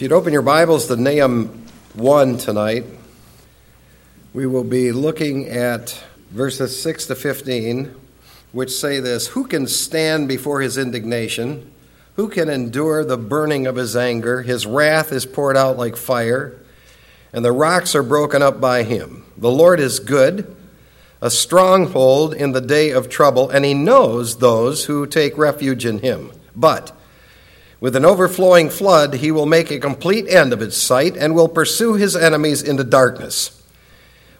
If you'd open your Bibles to Nahum 1 tonight, we will be looking at verses 6 to 15, which say this Who can stand before his indignation? Who can endure the burning of his anger? His wrath is poured out like fire, and the rocks are broken up by him. The Lord is good, a stronghold in the day of trouble, and he knows those who take refuge in him. But with an overflowing flood, he will make a complete end of its site and will pursue his enemies into darkness.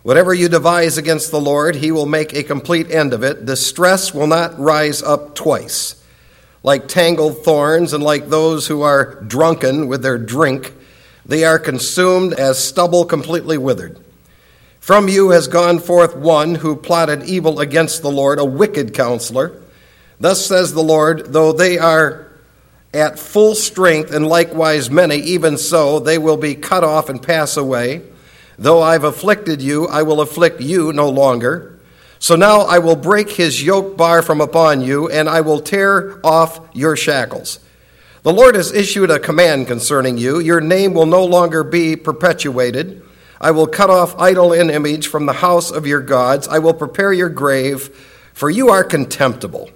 Whatever you devise against the Lord, he will make a complete end of it. Distress will not rise up twice. Like tangled thorns and like those who are drunken with their drink, they are consumed as stubble completely withered. From you has gone forth one who plotted evil against the Lord, a wicked counselor. Thus says the Lord, though they are at full strength, and likewise many, even so, they will be cut off and pass away. Though I've afflicted you, I will afflict you no longer. So now I will break his yoke bar from upon you, and I will tear off your shackles. The Lord has issued a command concerning you. Your name will no longer be perpetuated. I will cut off idol and image from the house of your gods. I will prepare your grave, for you are contemptible.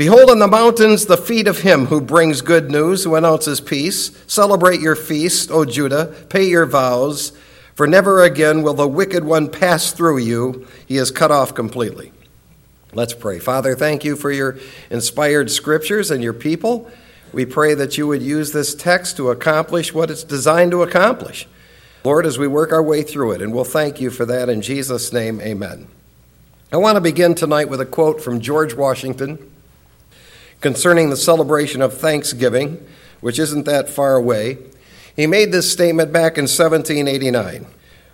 Behold on the mountains the feet of him who brings good news, who announces peace. Celebrate your feast, O Judah, pay your vows, for never again will the wicked one pass through you. He is cut off completely. Let's pray. Father, thank you for your inspired scriptures and your people. We pray that you would use this text to accomplish what it's designed to accomplish. Lord, as we work our way through it, and we'll thank you for that in Jesus' name, amen. I want to begin tonight with a quote from George Washington concerning the celebration of Thanksgiving, which isn't that far away. He made this statement back in 1789.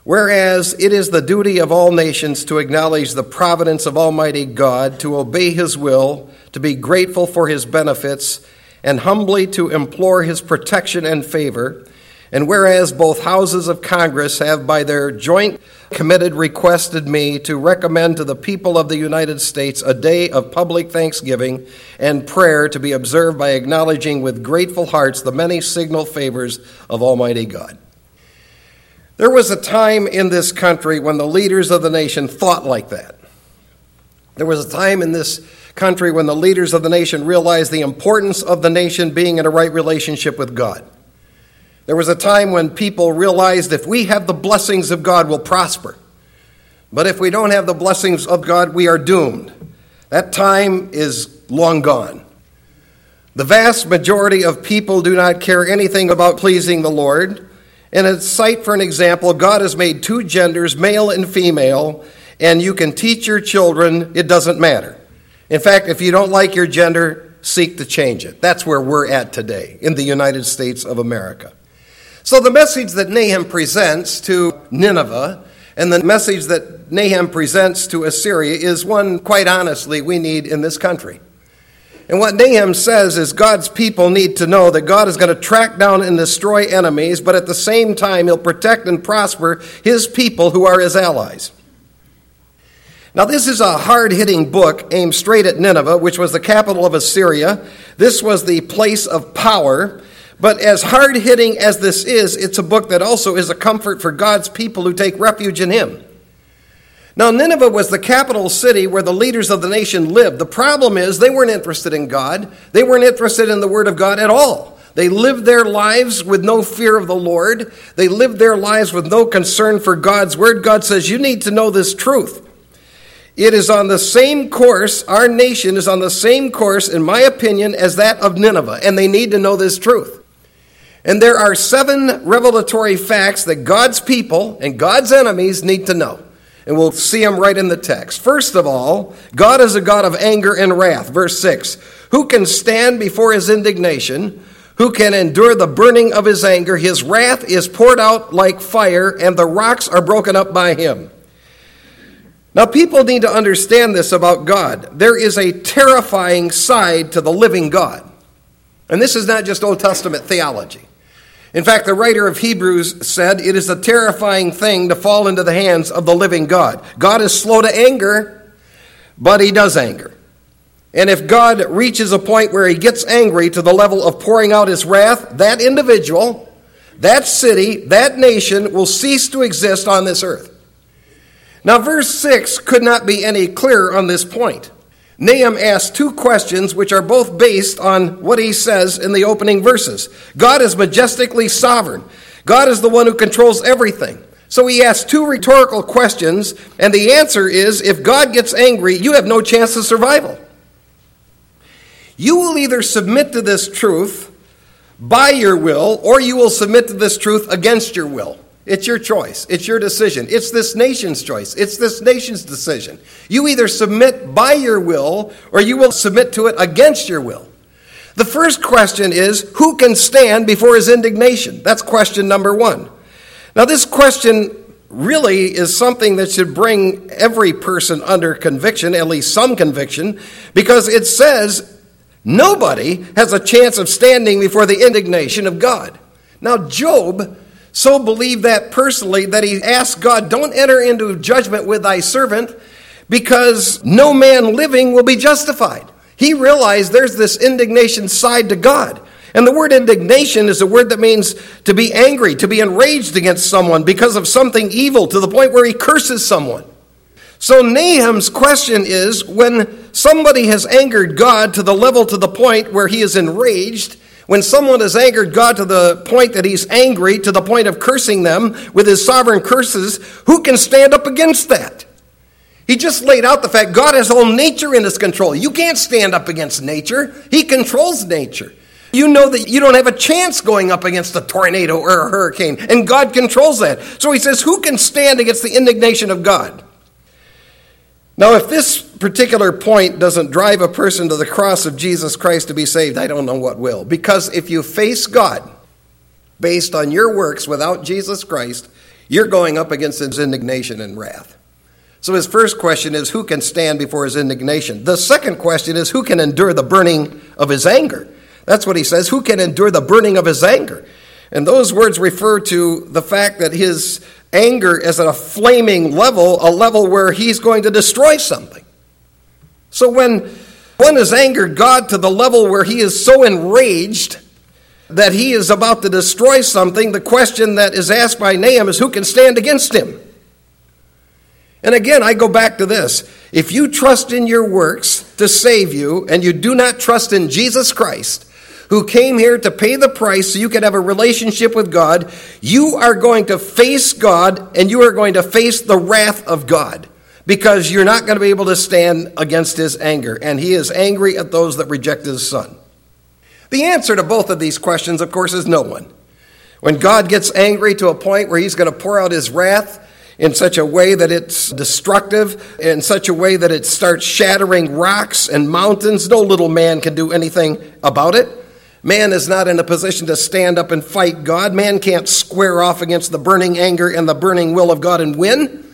Whereas it is the duty of all nations to acknowledge the providence of Almighty God, to obey His will, to be grateful for His benefits, and humbly to implore His protection and favor, and whereas both houses of Congress have, by their joint committed, requested me to recommend to the people of the United States a day of public thanksgiving and prayer to be observed by acknowledging with grateful hearts the many signal favors of Almighty God. There was a time in this country when the leaders of the nation thought like that. There was a time in this country when the leaders of the nation realized the importance of the nation being in a right relationship with God. There was a time when people realized if we have the blessings of God, we'll prosper. But if we don't have the blessings of God, we are doomed. That time is long gone. The vast majority of people do not care anything about pleasing the Lord. And a cite for an example, God has made two genders, male and female, and you can teach your children, it doesn't matter. In fact, if you don't like your gender, seek to change it. That's where we're at today in the United States of America. So, the message that Nahum presents to Nineveh and the message that Nahum presents to Assyria is one, quite honestly, we need in this country. And what Nahum says is God's people need to know that God is going to track down and destroy enemies, but at the same time, He'll protect and prosper His people who are His allies. Now, this is a hard hitting book aimed straight at Nineveh, which was the capital of Assyria. This was the place of power. But as hard hitting as this is, it's a book that also is a comfort for God's people who take refuge in Him. Now, Nineveh was the capital city where the leaders of the nation lived. The problem is they weren't interested in God, they weren't interested in the Word of God at all. They lived their lives with no fear of the Lord. They lived their lives with no concern for God's Word. God says, You need to know this truth. It is on the same course, our nation is on the same course, in my opinion, as that of Nineveh, and they need to know this truth. And there are seven revelatory facts that God's people and God's enemies need to know. And we'll see them right in the text. First of all, God is a God of anger and wrath. Verse 6 Who can stand before his indignation? Who can endure the burning of his anger? His wrath is poured out like fire, and the rocks are broken up by him. Now, people need to understand this about God. There is a terrifying side to the living God. And this is not just Old Testament theology. In fact, the writer of Hebrews said it is a terrifying thing to fall into the hands of the living God. God is slow to anger, but he does anger. And if God reaches a point where he gets angry to the level of pouring out his wrath, that individual, that city, that nation will cease to exist on this earth. Now, verse 6 could not be any clearer on this point. Nahum asks two questions which are both based on what he says in the opening verses. God is majestically sovereign. God is the one who controls everything. So he asks two rhetorical questions, and the answer is if God gets angry, you have no chance of survival. You will either submit to this truth by your will, or you will submit to this truth against your will. It's your choice. It's your decision. It's this nation's choice. It's this nation's decision. You either submit by your will or you will submit to it against your will. The first question is who can stand before his indignation? That's question number one. Now, this question really is something that should bring every person under conviction, at least some conviction, because it says nobody has a chance of standing before the indignation of God. Now, Job so believed that personally that he asked God, Don't enter into judgment with thy servant, because no man living will be justified. He realized there's this indignation side to God. And the word indignation is a word that means to be angry, to be enraged against someone because of something evil to the point where he curses someone. So Nahum's question is when somebody has angered God to the level to the point where he is enraged, when someone has angered God to the point that he's angry, to the point of cursing them with his sovereign curses, who can stand up against that? He just laid out the fact God has all nature in his control. You can't stand up against nature, he controls nature. You know that you don't have a chance going up against a tornado or a hurricane, and God controls that. So he says, Who can stand against the indignation of God? Now, if this particular point doesn't drive a person to the cross of Jesus Christ to be saved, I don't know what will. Because if you face God based on your works without Jesus Christ, you're going up against his indignation and wrath. So his first question is who can stand before his indignation? The second question is who can endure the burning of his anger? That's what he says. Who can endure the burning of his anger? And those words refer to the fact that his anger is at a flaming level, a level where he's going to destroy something. So when one has angered God to the level where he is so enraged that he is about to destroy something, the question that is asked by Nahum is who can stand against him? And again, I go back to this. If you trust in your works to save you and you do not trust in Jesus Christ, who came here to pay the price so you could have a relationship with God, you are going to face God and you are going to face the wrath of God because you're not going to be able to stand against his anger. And he is angry at those that reject his son. The answer to both of these questions, of course, is no one. When God gets angry to a point where he's going to pour out his wrath, in such a way that it's destructive, in such a way that it starts shattering rocks and mountains. No little man can do anything about it. Man is not in a position to stand up and fight God. Man can't square off against the burning anger and the burning will of God and win.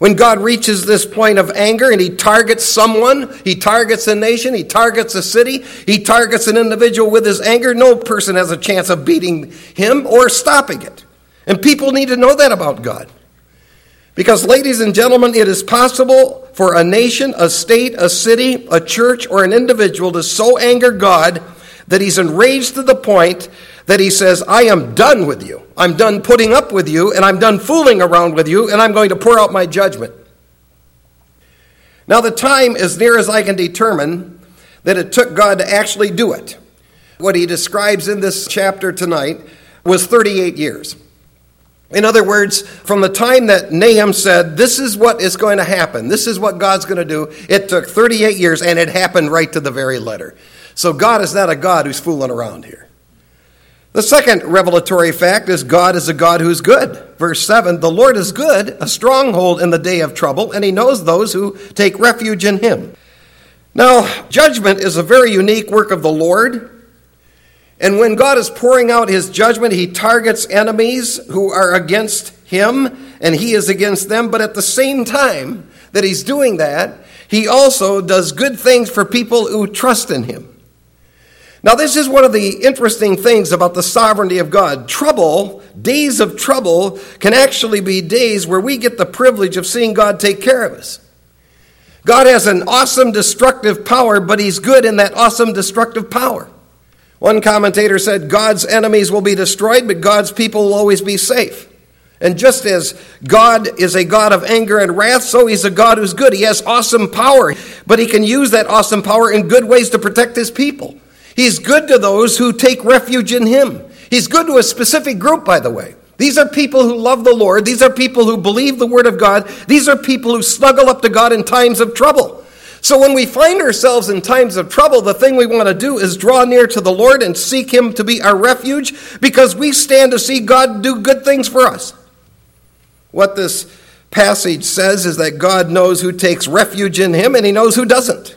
When God reaches this point of anger and he targets someone, he targets a nation, he targets a city, he targets an individual with his anger, no person has a chance of beating him or stopping it. And people need to know that about God. Because, ladies and gentlemen, it is possible for a nation, a state, a city, a church, or an individual to so anger God that he's enraged to the point that he says, I am done with you. I'm done putting up with you, and I'm done fooling around with you, and I'm going to pour out my judgment. Now, the time, as near as I can determine, that it took God to actually do it, what he describes in this chapter tonight, was 38 years. In other words, from the time that Nahum said, This is what is going to happen, this is what God's going to do, it took 38 years and it happened right to the very letter. So God is not a God who's fooling around here. The second revelatory fact is God is a God who's good. Verse 7 The Lord is good, a stronghold in the day of trouble, and he knows those who take refuge in him. Now, judgment is a very unique work of the Lord. And when God is pouring out his judgment, he targets enemies who are against him, and he is against them. But at the same time that he's doing that, he also does good things for people who trust in him. Now, this is one of the interesting things about the sovereignty of God. Trouble, days of trouble, can actually be days where we get the privilege of seeing God take care of us. God has an awesome destructive power, but He's good in that awesome destructive power. One commentator said, God's enemies will be destroyed, but God's people will always be safe. And just as God is a God of anger and wrath, so he's a God who's good. He has awesome power, but he can use that awesome power in good ways to protect his people. He's good to those who take refuge in him. He's good to a specific group, by the way. These are people who love the Lord. These are people who believe the Word of God. These are people who snuggle up to God in times of trouble. So when we find ourselves in times of trouble, the thing we want to do is draw near to the Lord and seek Him to be our refuge because we stand to see God do good things for us. What this passage says is that God knows who takes refuge in him and he knows who doesn't.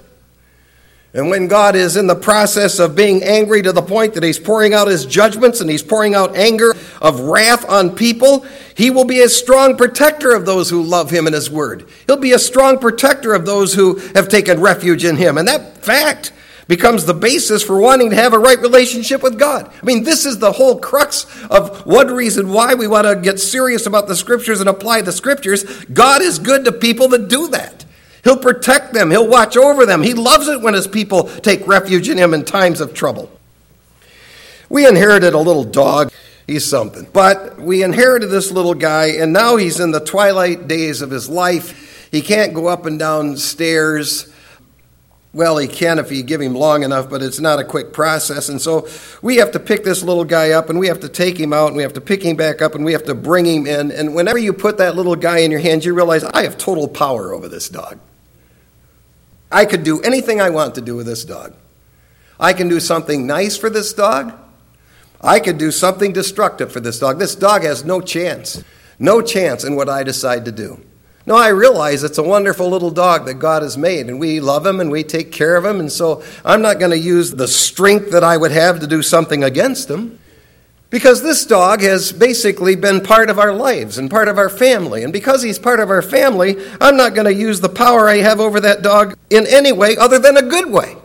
And when God is in the process of being angry to the point that he's pouring out his judgments and he's pouring out anger of wrath on people, he will be a strong protector of those who love him and his word. He'll be a strong protector of those who have taken refuge in him. And that fact becomes the basis for wanting to have a right relationship with God. I mean, this is the whole crux of one reason why we want to get serious about the scriptures and apply the scriptures. God is good to people that do that. He'll protect them, He'll watch over them. He loves it when His people take refuge in Him in times of trouble. We inherited a little dog. He's something. But we inherited this little guy, and now he's in the twilight days of his life. He can't go up and down stairs. Well, he can if you give him long enough, but it's not a quick process. And so we have to pick this little guy up and we have to take him out and we have to pick him back up and we have to bring him in. And whenever you put that little guy in your hands, you realize I have total power over this dog. I could do anything I want to do with this dog. I can do something nice for this dog. I could do something destructive for this dog. This dog has no chance, no chance in what I decide to do. No, I realize it's a wonderful little dog that God has made, and we love him and we take care of him, and so I'm not going to use the strength that I would have to do something against him. Because this dog has basically been part of our lives and part of our family. And because he's part of our family, I'm not going to use the power I have over that dog in any way other than a good way.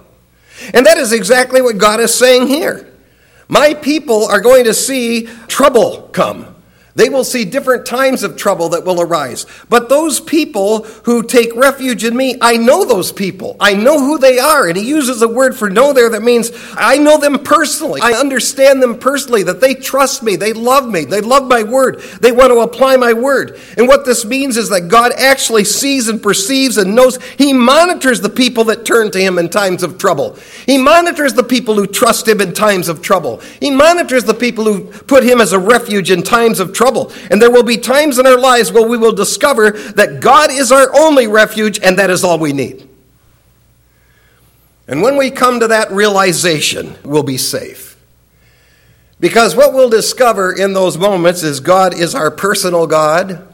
And that is exactly what God is saying here. My people are going to see trouble come. They will see different times of trouble that will arise. But those people who take refuge in me, I know those people. I know who they are. And he uses a word for know there that means I know them personally. I understand them personally, that they trust me. They love me. They love my word. They want to apply my word. And what this means is that God actually sees and perceives and knows. He monitors the people that turn to him in times of trouble. He monitors the people who trust him in times of trouble. He monitors the people who put him as a refuge in times of trouble trouble. And there will be times in our lives where we will discover that God is our only refuge and that is all we need. And when we come to that realization, we'll be safe. Because what we'll discover in those moments is God is our personal God.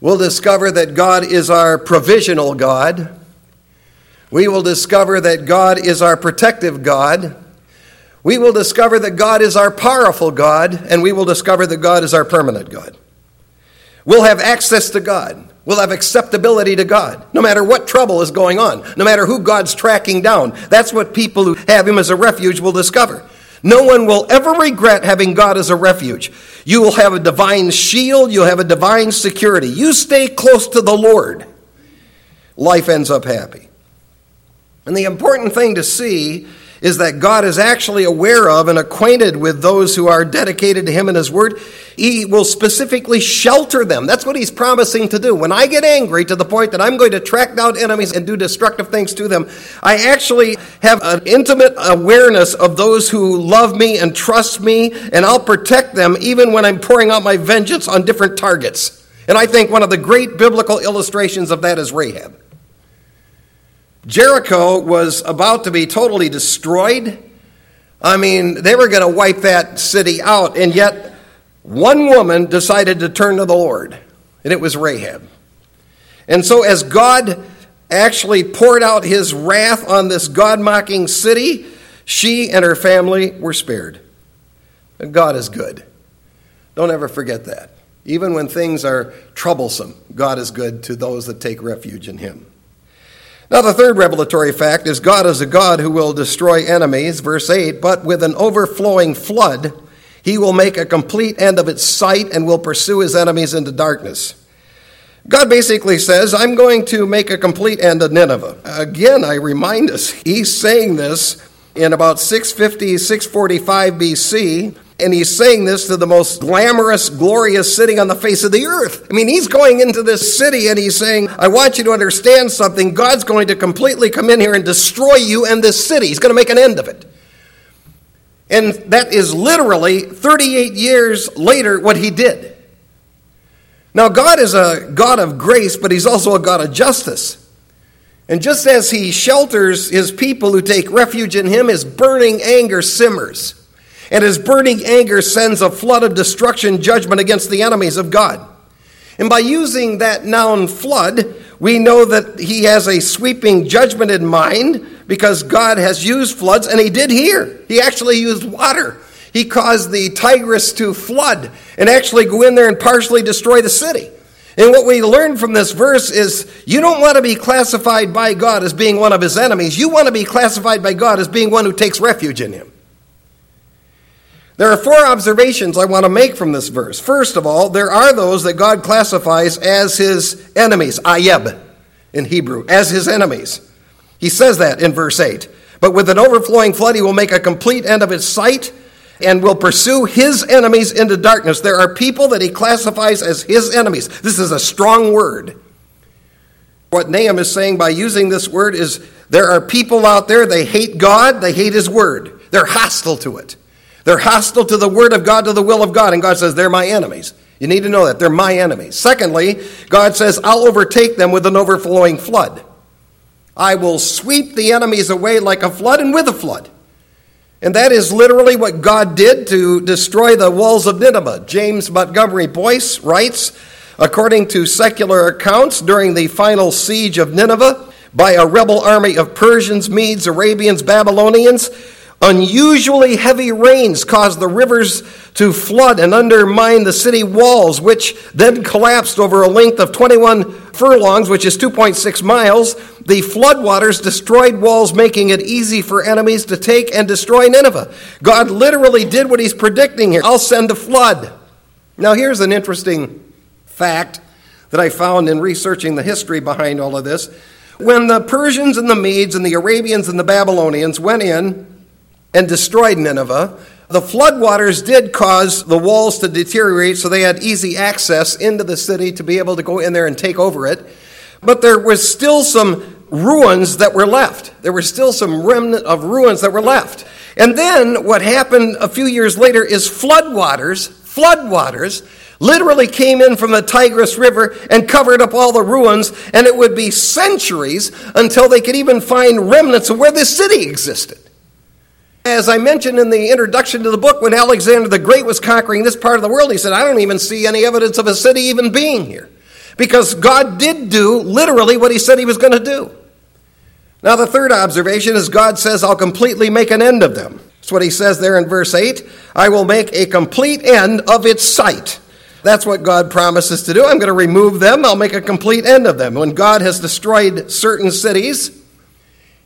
We'll discover that God is our provisional God. We will discover that God is our protective God we will discover that God is our powerful God, and we will discover that God is our permanent God. We'll have access to God. We'll have acceptability to God, no matter what trouble is going on, no matter who God's tracking down. That's what people who have Him as a refuge will discover. No one will ever regret having God as a refuge. You will have a divine shield, you'll have a divine security. You stay close to the Lord, life ends up happy. And the important thing to see is that God is actually aware of and acquainted with those who are dedicated to Him and His Word. He will specifically shelter them. That's what He's promising to do. When I get angry to the point that I'm going to track down enemies and do destructive things to them, I actually have an intimate awareness of those who love me and trust me, and I'll protect them even when I'm pouring out my vengeance on different targets. And I think one of the great biblical illustrations of that is Rahab. Jericho was about to be totally destroyed. I mean, they were going to wipe that city out, and yet one woman decided to turn to the Lord, and it was Rahab. And so, as God actually poured out his wrath on this God mocking city, she and her family were spared. God is good. Don't ever forget that. Even when things are troublesome, God is good to those that take refuge in him. Now, the third revelatory fact is God is a God who will destroy enemies. Verse 8, but with an overflowing flood, he will make a complete end of its site and will pursue his enemies into darkness. God basically says, I'm going to make a complete end of Nineveh. Again, I remind us, he's saying this in about 650, 645 BC. And he's saying this to the most glamorous, glorious city on the face of the earth. I mean, he's going into this city and he's saying, I want you to understand something. God's going to completely come in here and destroy you and this city. He's going to make an end of it. And that is literally 38 years later what he did. Now, God is a God of grace, but he's also a God of justice. And just as he shelters his people who take refuge in him, his burning anger simmers. And his burning anger sends a flood of destruction, judgment against the enemies of God. And by using that noun flood, we know that he has a sweeping judgment in mind because God has used floods, and he did here. He actually used water. He caused the Tigris to flood and actually go in there and partially destroy the city. And what we learn from this verse is you don't want to be classified by God as being one of his enemies. You want to be classified by God as being one who takes refuge in him. There are four observations I want to make from this verse. First of all, there are those that God classifies as his enemies, ayeb in Hebrew, as his enemies. He says that in verse 8. But with an overflowing flood, he will make a complete end of his site and will pursue his enemies into darkness. There are people that he classifies as his enemies. This is a strong word. What Nahum is saying by using this word is there are people out there, they hate God, they hate his word. They're hostile to it. They're hostile to the word of God, to the will of God. And God says, they're my enemies. You need to know that. They're my enemies. Secondly, God says, I'll overtake them with an overflowing flood. I will sweep the enemies away like a flood and with a flood. And that is literally what God did to destroy the walls of Nineveh. James Montgomery Boice writes, according to secular accounts, during the final siege of Nineveh by a rebel army of Persians, Medes, Arabians, Babylonians, Unusually heavy rains caused the rivers to flood and undermine the city walls, which then collapsed over a length of 21 furlongs, which is 2.6 miles. The floodwaters destroyed walls, making it easy for enemies to take and destroy Nineveh. God literally did what he's predicting here I'll send a flood. Now, here's an interesting fact that I found in researching the history behind all of this. When the Persians and the Medes and the Arabians and the Babylonians went in, and destroyed Nineveh. The floodwaters did cause the walls to deteriorate, so they had easy access into the city to be able to go in there and take over it. But there was still some ruins that were left. There were still some remnant of ruins that were left. And then what happened a few years later is floodwaters, floodwaters, literally came in from the Tigris River and covered up all the ruins, and it would be centuries until they could even find remnants of where this city existed. As I mentioned in the introduction to the book, when Alexander the Great was conquering this part of the world, he said, I don't even see any evidence of a city even being here. Because God did do literally what he said he was going to do. Now, the third observation is God says, I'll completely make an end of them. That's what he says there in verse 8. I will make a complete end of its site. That's what God promises to do. I'm going to remove them. I'll make a complete end of them. When God has destroyed certain cities,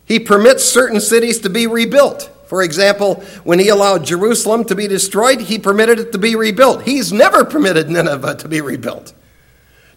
he permits certain cities to be rebuilt. For example, when he allowed Jerusalem to be destroyed, he permitted it to be rebuilt. He's never permitted Nineveh to be rebuilt.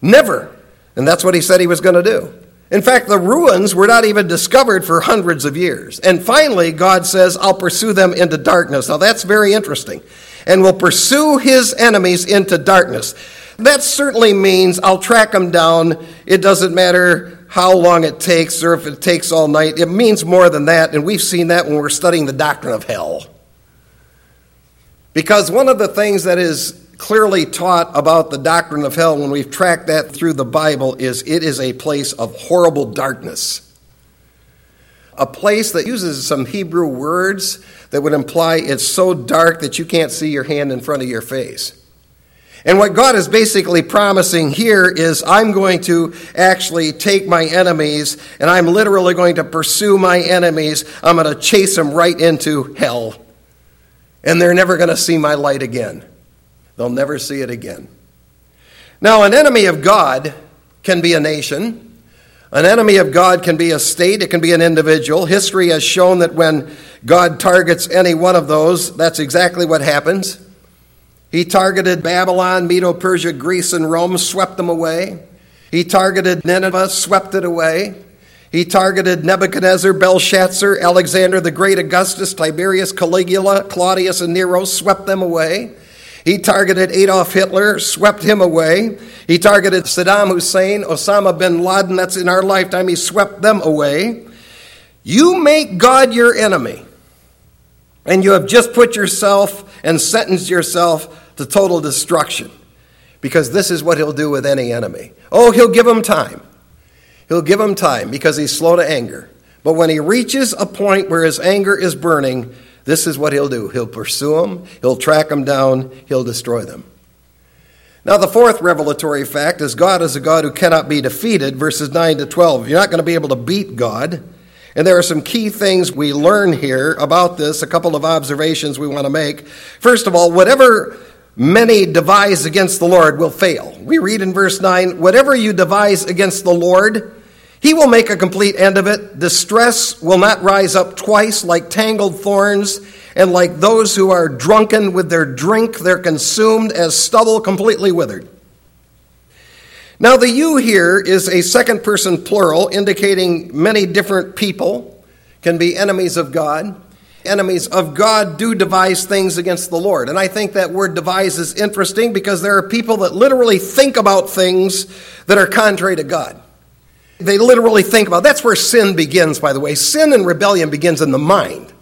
Never. And that's what he said he was going to do. In fact, the ruins were not even discovered for hundreds of years. And finally, God says, I'll pursue them into darkness. Now, that's very interesting. And will pursue his enemies into darkness. That certainly means I'll track them down. It doesn't matter how long it takes or if it takes all night. It means more than that, and we've seen that when we're studying the doctrine of hell. Because one of the things that is clearly taught about the doctrine of hell when we've tracked that through the Bible is it is a place of horrible darkness. A place that uses some Hebrew words that would imply it's so dark that you can't see your hand in front of your face. And what God is basically promising here is I'm going to actually take my enemies and I'm literally going to pursue my enemies. I'm going to chase them right into hell. And they're never going to see my light again. They'll never see it again. Now, an enemy of God can be a nation. An enemy of God can be a state, it can be an individual. History has shown that when God targets any one of those, that's exactly what happens. He targeted Babylon, Medo Persia, Greece, and Rome, swept them away. He targeted Nineveh, swept it away. He targeted Nebuchadnezzar, Belshazzar, Alexander the Great, Augustus, Tiberius, Caligula, Claudius, and Nero, swept them away. He targeted Adolf Hitler, swept him away. He targeted Saddam Hussein, Osama bin Laden, that's in our lifetime, he swept them away. You make God your enemy, and you have just put yourself and sentenced yourself to total destruction because this is what he'll do with any enemy. Oh, he'll give him time. He'll give him time because he's slow to anger. But when he reaches a point where his anger is burning, this is what he'll do. He'll pursue them, he'll track them down, he'll destroy them. Now, the fourth revelatory fact is God is a God who cannot be defeated, verses 9 to 12. You're not going to be able to beat God. And there are some key things we learn here about this, a couple of observations we want to make. First of all, whatever many devise against the Lord will fail. We read in verse 9, whatever you devise against the Lord, he will make a complete end of it. Distress will not rise up twice like tangled thorns, and like those who are drunken with their drink, they're consumed as stubble completely withered. Now, the you here is a second person plural, indicating many different people can be enemies of God. Enemies of God do devise things against the Lord. And I think that word devise is interesting because there are people that literally think about things that are contrary to God. They literally think about. That's where sin begins, by the way. Sin and rebellion begins in the mind.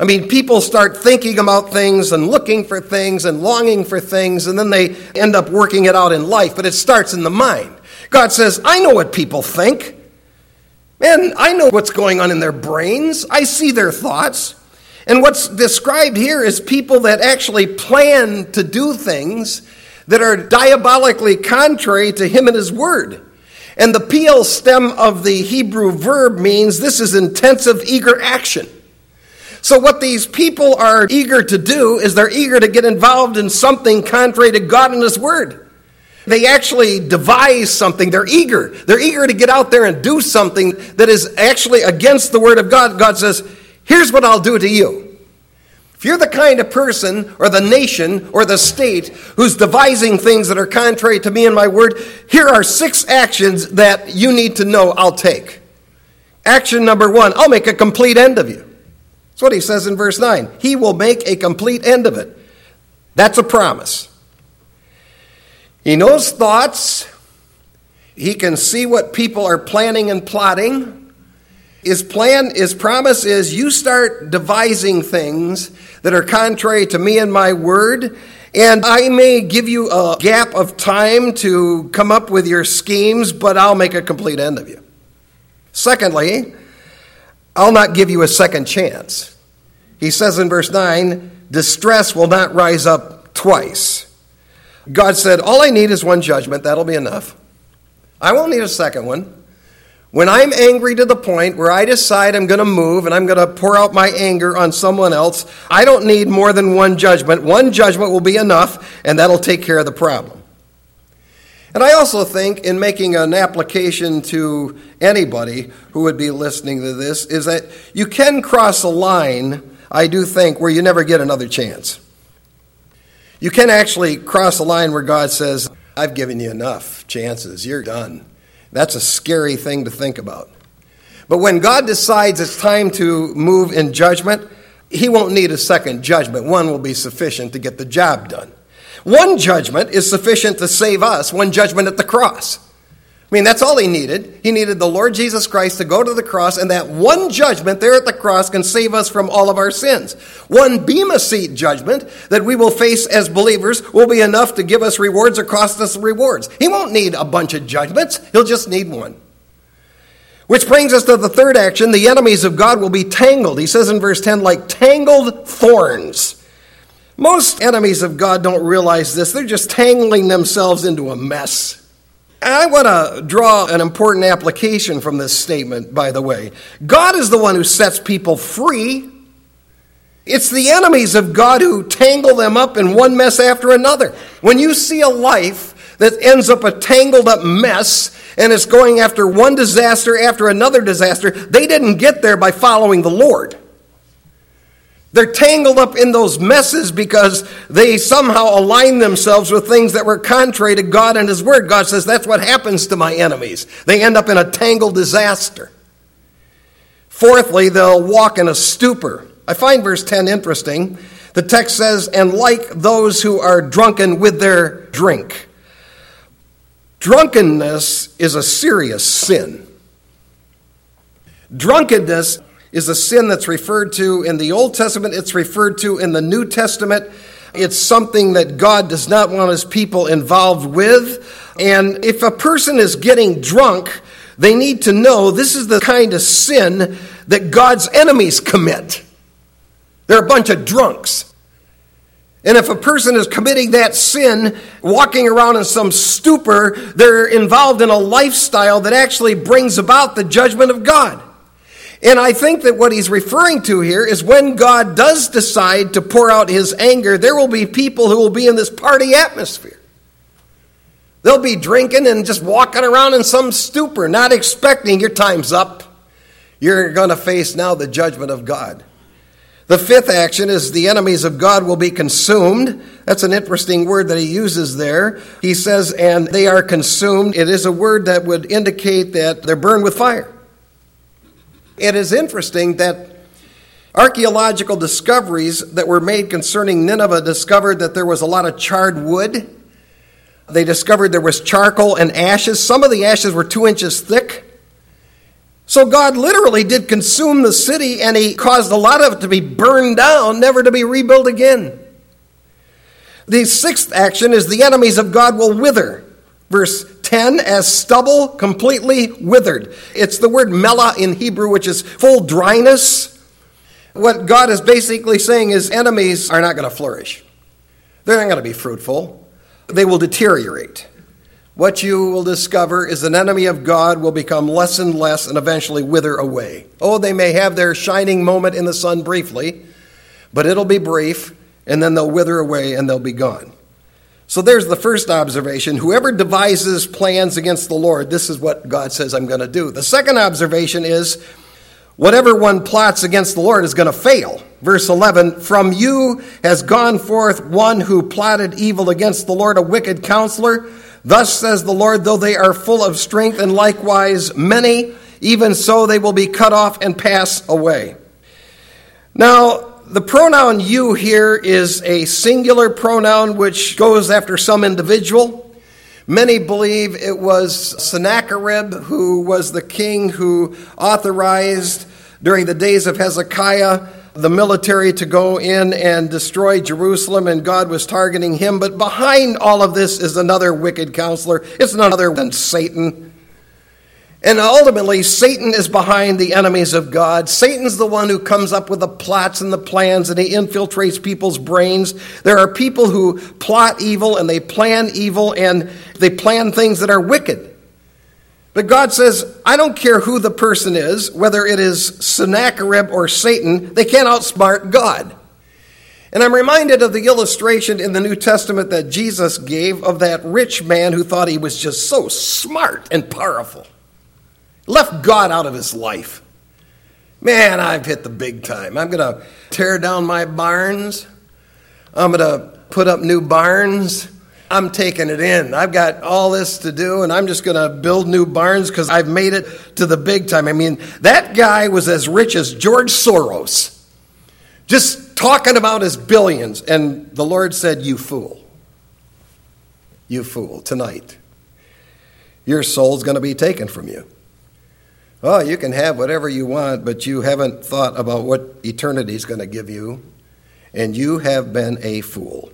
I mean, people start thinking about things and looking for things and longing for things, and then they end up working it out in life, but it starts in the mind. God says, I know what people think. Man, I know what's going on in their brains. I see their thoughts. And what's described here is people that actually plan to do things that are diabolically contrary to Him and His Word. And the piel stem of the Hebrew verb means this is intensive, eager action. So, what these people are eager to do is they're eager to get involved in something contrary to God and His Word. They actually devise something. They're eager. They're eager to get out there and do something that is actually against the Word of God. God says, Here's what I'll do to you. If you're the kind of person or the nation or the state who's devising things that are contrary to me and my word, here are six actions that you need to know I'll take. Action number one I'll make a complete end of you. That's what he says in verse 9. He will make a complete end of it. That's a promise. He knows thoughts, he can see what people are planning and plotting. His plan, his promise is you start devising things that are contrary to me and my word, and I may give you a gap of time to come up with your schemes, but I'll make a complete end of you. Secondly, I'll not give you a second chance. He says in verse 9, distress will not rise up twice. God said, All I need is one judgment, that'll be enough. I won't need a second one. When I'm angry to the point where I decide I'm going to move and I'm going to pour out my anger on someone else, I don't need more than one judgment. One judgment will be enough, and that'll take care of the problem. And I also think, in making an application to anybody who would be listening to this, is that you can cross a line, I do think, where you never get another chance. You can actually cross a line where God says, I've given you enough chances, you're done. That's a scary thing to think about. But when God decides it's time to move in judgment, He won't need a second judgment. One will be sufficient to get the job done. One judgment is sufficient to save us, one judgment at the cross. I mean, that's all he needed. He needed the Lord Jesus Christ to go to the cross, and that one judgment there at the cross can save us from all of our sins. One Bema seat judgment that we will face as believers will be enough to give us rewards or cost us rewards. He won't need a bunch of judgments, he'll just need one. Which brings us to the third action the enemies of God will be tangled. He says in verse 10, like tangled thorns. Most enemies of God don't realize this, they're just tangling themselves into a mess. I want to draw an important application from this statement, by the way. God is the one who sets people free. It's the enemies of God who tangle them up in one mess after another. When you see a life that ends up a tangled up mess and it's going after one disaster after another disaster, they didn't get there by following the Lord. They're tangled up in those messes because they somehow align themselves with things that were contrary to God and His Word. God says, That's what happens to my enemies. They end up in a tangled disaster. Fourthly, they'll walk in a stupor. I find verse 10 interesting. The text says, and like those who are drunken with their drink. Drunkenness is a serious sin. Drunkenness is a sin that's referred to in the Old Testament, it's referred to in the New Testament. It's something that God does not want his people involved with. And if a person is getting drunk, they need to know this is the kind of sin that God's enemies commit. They're a bunch of drunks. And if a person is committing that sin, walking around in some stupor, they're involved in a lifestyle that actually brings about the judgment of God. And I think that what he's referring to here is when God does decide to pour out his anger, there will be people who will be in this party atmosphere. They'll be drinking and just walking around in some stupor, not expecting your time's up. You're going to face now the judgment of God. The fifth action is the enemies of God will be consumed. That's an interesting word that he uses there. He says, and they are consumed. It is a word that would indicate that they're burned with fire. It is interesting that archaeological discoveries that were made concerning Nineveh discovered that there was a lot of charred wood. They discovered there was charcoal and ashes. Some of the ashes were two inches thick. So God literally did consume the city and he caused a lot of it to be burned down, never to be rebuilt again. The sixth action is the enemies of God will wither. Verse 10 as stubble, completely withered. It's the word mela in Hebrew, which is full dryness. What God is basically saying is enemies are not going to flourish. They're not going to be fruitful. They will deteriorate. What you will discover is an enemy of God will become less and less and eventually wither away. Oh, they may have their shining moment in the sun briefly, but it'll be brief, and then they'll wither away and they'll be gone. So there's the first observation. Whoever devises plans against the Lord, this is what God says I'm going to do. The second observation is whatever one plots against the Lord is going to fail. Verse 11 From you has gone forth one who plotted evil against the Lord, a wicked counselor. Thus says the Lord, though they are full of strength and likewise many, even so they will be cut off and pass away. Now, the pronoun you here is a singular pronoun which goes after some individual. Many believe it was Sennacherib who was the king who authorized during the days of Hezekiah the military to go in and destroy Jerusalem, and God was targeting him. But behind all of this is another wicked counselor. It's none other than Satan. And ultimately, Satan is behind the enemies of God. Satan's the one who comes up with the plots and the plans and he infiltrates people's brains. There are people who plot evil and they plan evil and they plan things that are wicked. But God says, I don't care who the person is, whether it is Sennacherib or Satan, they can't outsmart God. And I'm reminded of the illustration in the New Testament that Jesus gave of that rich man who thought he was just so smart and powerful left God out of his life. Man, I've hit the big time. I'm going to tear down my barns. I'm going to put up new barns. I'm taking it in. I've got all this to do, and I'm just going to build new barns because I've made it to the big time. I mean, that guy was as rich as George Soros, just talking about his billions. And the Lord said, You fool. You fool, tonight. Your soul's going to be taken from you. Oh, you can have whatever you want, but you haven't thought about what eternity is going to give you, and you have been a fool.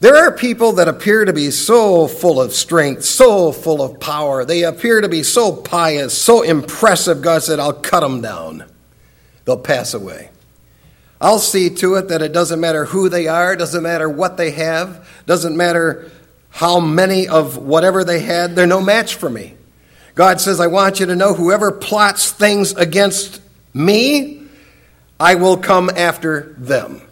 There are people that appear to be so full of strength, so full of power. They appear to be so pious, so impressive. God said, I'll cut them down. They'll pass away. I'll see to it that it doesn't matter who they are, doesn't matter what they have, doesn't matter how many of whatever they had, they're no match for me. God says, I want you to know whoever plots things against me, I will come after them.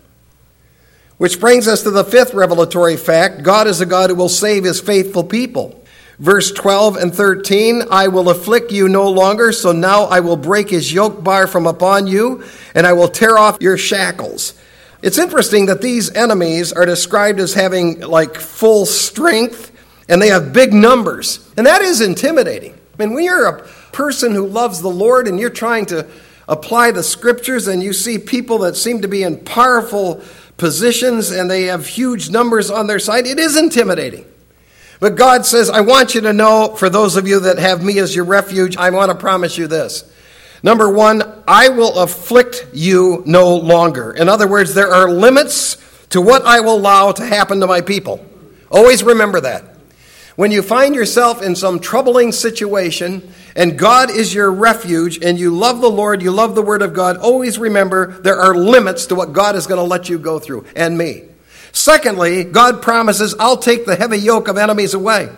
Which brings us to the fifth revelatory fact God is a God who will save his faithful people. Verse 12 and 13 I will afflict you no longer, so now I will break his yoke bar from upon you, and I will tear off your shackles. It's interesting that these enemies are described as having like full strength, and they have big numbers. And that is intimidating. I mean, when you're a person who loves the Lord and you're trying to apply the scriptures and you see people that seem to be in powerful positions and they have huge numbers on their side, it is intimidating. But God says, I want you to know, for those of you that have me as your refuge, I want to promise you this. Number one, I will afflict you no longer. In other words, there are limits to what I will allow to happen to my people. Always remember that. When you find yourself in some troubling situation and God is your refuge and you love the Lord, you love the Word of God, always remember there are limits to what God is going to let you go through and me. Secondly, God promises, I'll take the heavy yoke of enemies away.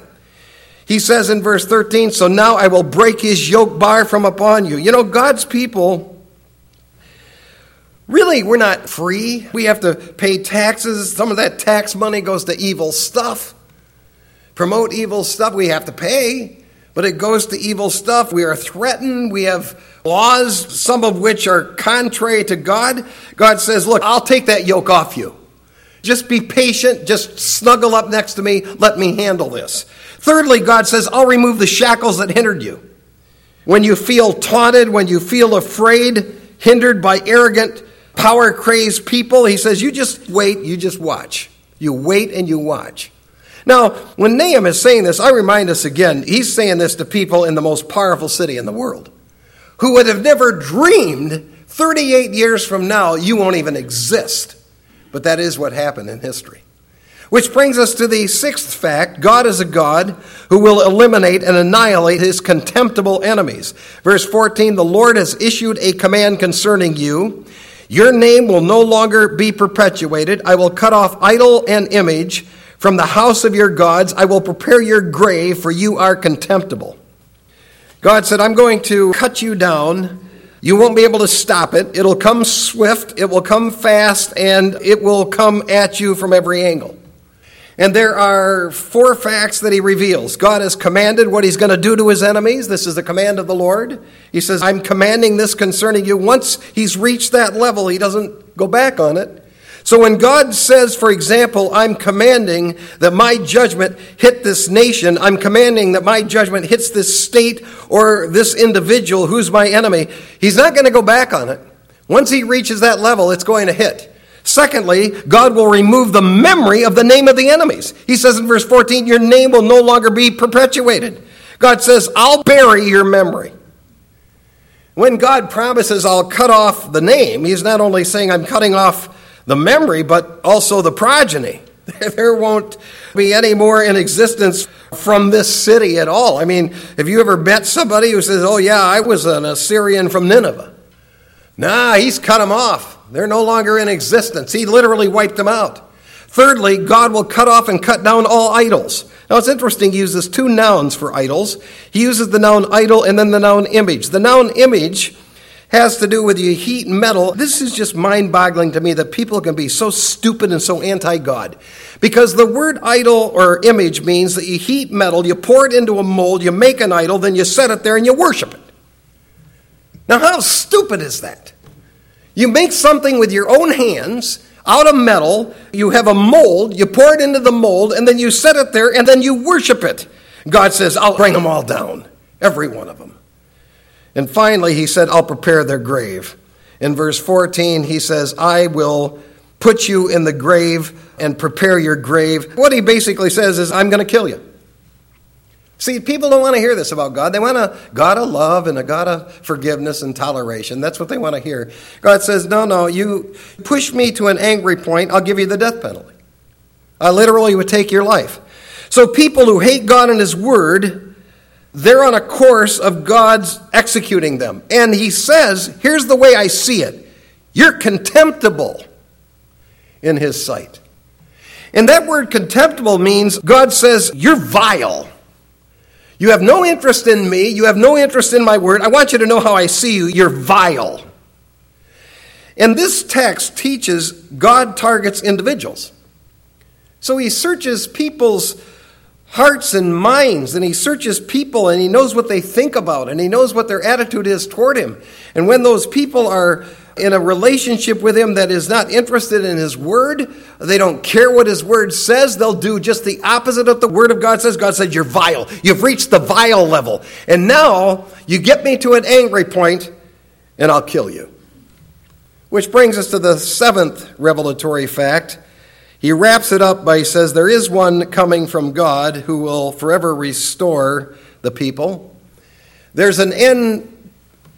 He says in verse 13, So now I will break his yoke bar from upon you. You know, God's people, really, we're not free. We have to pay taxes. Some of that tax money goes to evil stuff promote evil stuff, we have to pay, but it goes to evil stuff. We are threatened. We have laws, some of which are contrary to God. God says, Look, I'll take that yoke off you. Just be patient. Just snuggle up next to me. Let me handle this. Thirdly, God says, I'll remove the shackles that hindered you. When you feel taunted, when you feel afraid, hindered by arrogant, power crazed people, He says, You just wait, you just watch. You wait and you watch. Now, when Nahum is saying this, I remind us again, he's saying this to people in the most powerful city in the world who would have never dreamed 38 years from now you won't even exist. But that is what happened in history. Which brings us to the sixth fact God is a God who will eliminate and annihilate his contemptible enemies. Verse 14 The Lord has issued a command concerning you. Your name will no longer be perpetuated. I will cut off idol and image from the house of your gods, I will prepare your grave, for you are contemptible. God said, I'm going to cut you down. You won't be able to stop it. It'll come swift, it will come fast, and it will come at you from every angle. And there are four facts that he reveals. God has commanded what he's going to do to his enemies. This is the command of the Lord. He says, I'm commanding this concerning you. Once he's reached that level, he doesn't go back on it. So when God says, for example, I'm commanding that my judgment hit this nation, I'm commanding that my judgment hits this state or this individual who's my enemy, he's not going to go back on it. Once he reaches that level, it's going to hit. Secondly, God will remove the memory of the name of the enemies. He says in verse 14, Your name will no longer be perpetuated. God says, I'll bury your memory. When God promises, I'll cut off the name, He's not only saying, I'm cutting off the memory, but also the progeny. There won't be any more in existence from this city at all. I mean, have you ever met somebody who says, Oh, yeah, I was an Assyrian from Nineveh? Nah, he's cut them off. They're no longer in existence. He literally wiped them out. Thirdly, God will cut off and cut down all idols. Now it's interesting, he uses two nouns for idols. He uses the noun idol and then the noun image. The noun image has to do with you heat metal. This is just mind boggling to me that people can be so stupid and so anti God. Because the word idol or image means that you heat metal, you pour it into a mold, you make an idol, then you set it there and you worship it. Now, how stupid is that? You make something with your own hands out of metal, you have a mold, you pour it into the mold, and then you set it there and then you worship it. God says, I'll bring them all down, every one of them. And finally, he said, I'll prepare their grave. In verse 14, he says, I will put you in the grave and prepare your grave. What he basically says is, I'm going to kill you. See, people don't want to hear this about God. They want a God of love and a God of forgiveness and toleration. That's what they want to hear. God says, No, no, you push me to an angry point, I'll give you the death penalty. I literally would take your life. So people who hate God and His Word they're on a course of God's executing them. And he says, here's the way I see it you're contemptible in his sight. And that word contemptible means God says, you're vile. You have no interest in me. You have no interest in my word. I want you to know how I see you. You're vile. And this text teaches God targets individuals. So he searches people's hearts and minds, and he searches people and he knows what they think about and he knows what their attitude is toward him. And when those people are in a relationship with him that is not interested in his word, they don't care what his word says, they'll do just the opposite of the word of God says. God said, You're vile. You've reached the vile level. And now you get me to an angry point, and I'll kill you. Which brings us to the seventh revelatory fact. He wraps it up by says there is one coming from God who will forever restore the people. There's an end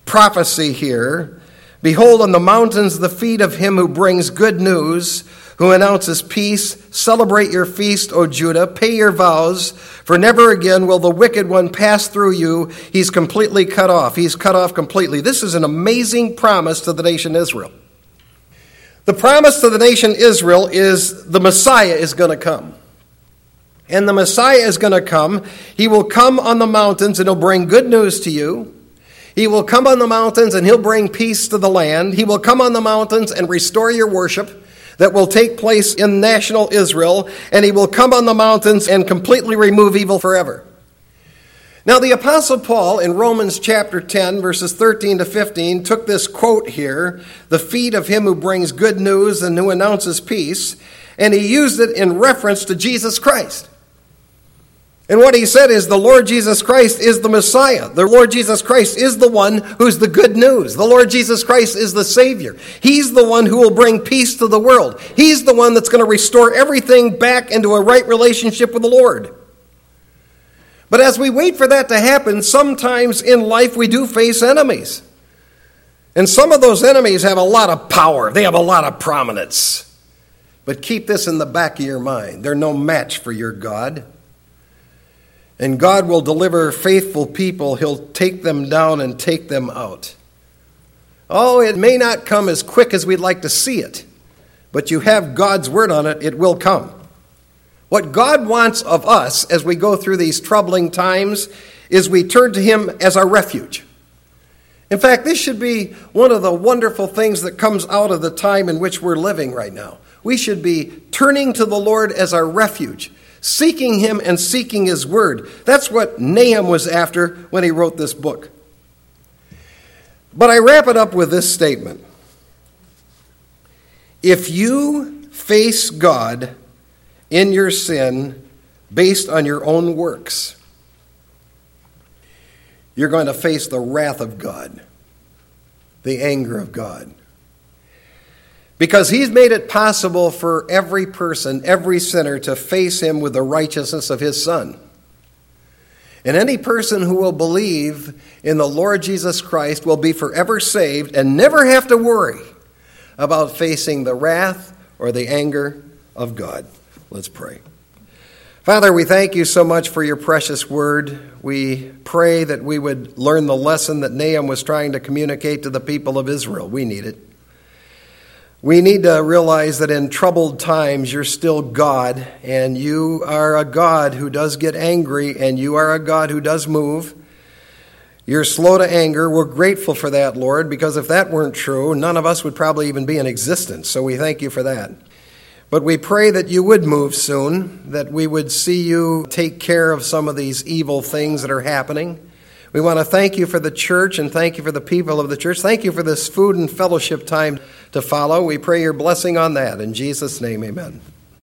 prophecy here. Behold, on the mountains the feet of him who brings good news, who announces peace. Celebrate your feast, O Judah. Pay your vows, for never again will the wicked one pass through you. He's completely cut off. He's cut off completely. This is an amazing promise to the nation Israel. The promise to the nation Israel is the Messiah is going to come. And the Messiah is going to come. He will come on the mountains and he'll bring good news to you. He will come on the mountains and he'll bring peace to the land. He will come on the mountains and restore your worship that will take place in national Israel, and he will come on the mountains and completely remove evil forever. Now, the Apostle Paul in Romans chapter 10, verses 13 to 15, took this quote here the feet of him who brings good news and who announces peace, and he used it in reference to Jesus Christ. And what he said is the Lord Jesus Christ is the Messiah. The Lord Jesus Christ is the one who's the good news. The Lord Jesus Christ is the Savior. He's the one who will bring peace to the world. He's the one that's going to restore everything back into a right relationship with the Lord. But as we wait for that to happen, sometimes in life we do face enemies. And some of those enemies have a lot of power, they have a lot of prominence. But keep this in the back of your mind they're no match for your God. And God will deliver faithful people. He'll take them down and take them out. Oh, it may not come as quick as we'd like to see it, but you have God's word on it, it will come. What God wants of us as we go through these troubling times is we turn to Him as our refuge. In fact, this should be one of the wonderful things that comes out of the time in which we're living right now. We should be turning to the Lord as our refuge seeking him and seeking his word. That's what Nahum was after when he wrote this book. But I wrap it up with this statement If you face God in your sin based on your own works, you're going to face the wrath of God, the anger of God. Because he's made it possible for every person, every sinner, to face him with the righteousness of his Son. And any person who will believe in the Lord Jesus Christ will be forever saved and never have to worry about facing the wrath or the anger of God. Let's pray. Father, we thank you so much for your precious word. We pray that we would learn the lesson that Nahum was trying to communicate to the people of Israel. We need it. We need to realize that in troubled times, you're still God, and you are a God who does get angry, and you are a God who does move. You're slow to anger. We're grateful for that, Lord, because if that weren't true, none of us would probably even be in existence. So we thank you for that. But we pray that you would move soon, that we would see you take care of some of these evil things that are happening. We want to thank you for the church and thank you for the people of the church. Thank you for this food and fellowship time to follow. We pray your blessing on that. In Jesus' name, amen.